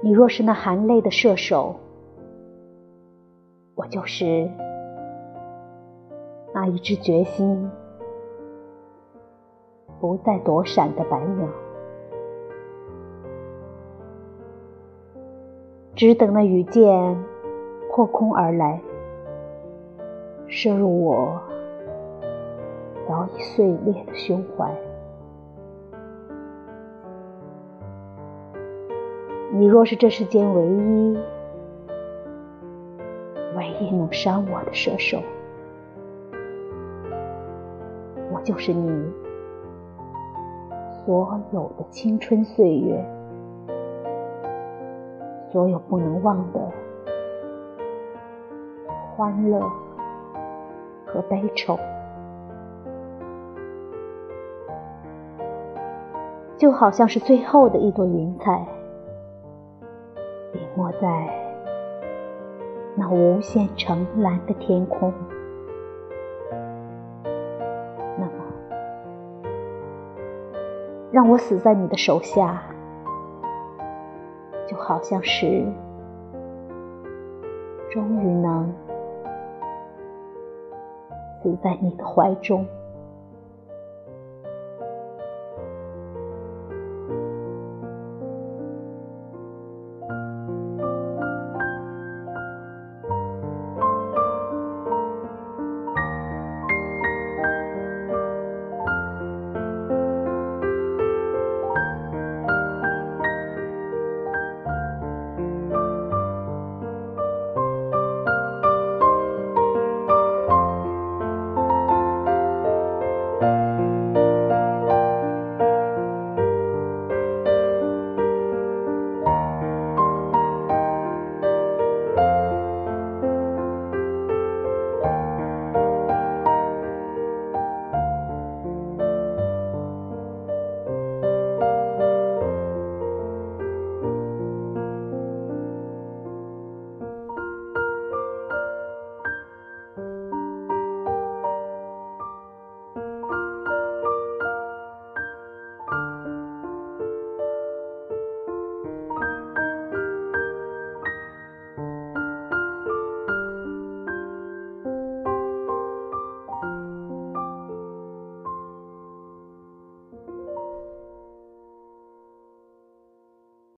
你若是那含泪的射手，我就是那一只决心不再躲闪的白鸟，只等那羽箭破空而来，射入我早已碎裂的胸怀。你若是这世间唯一、唯一能伤我的射手，我就是你所有的青春岁月，所有不能忘的欢乐和悲愁，就好像是最后的一朵云彩。没在那无限澄蓝的天空，那么，让我死在你的手下，就好像是终于能死在你的怀中。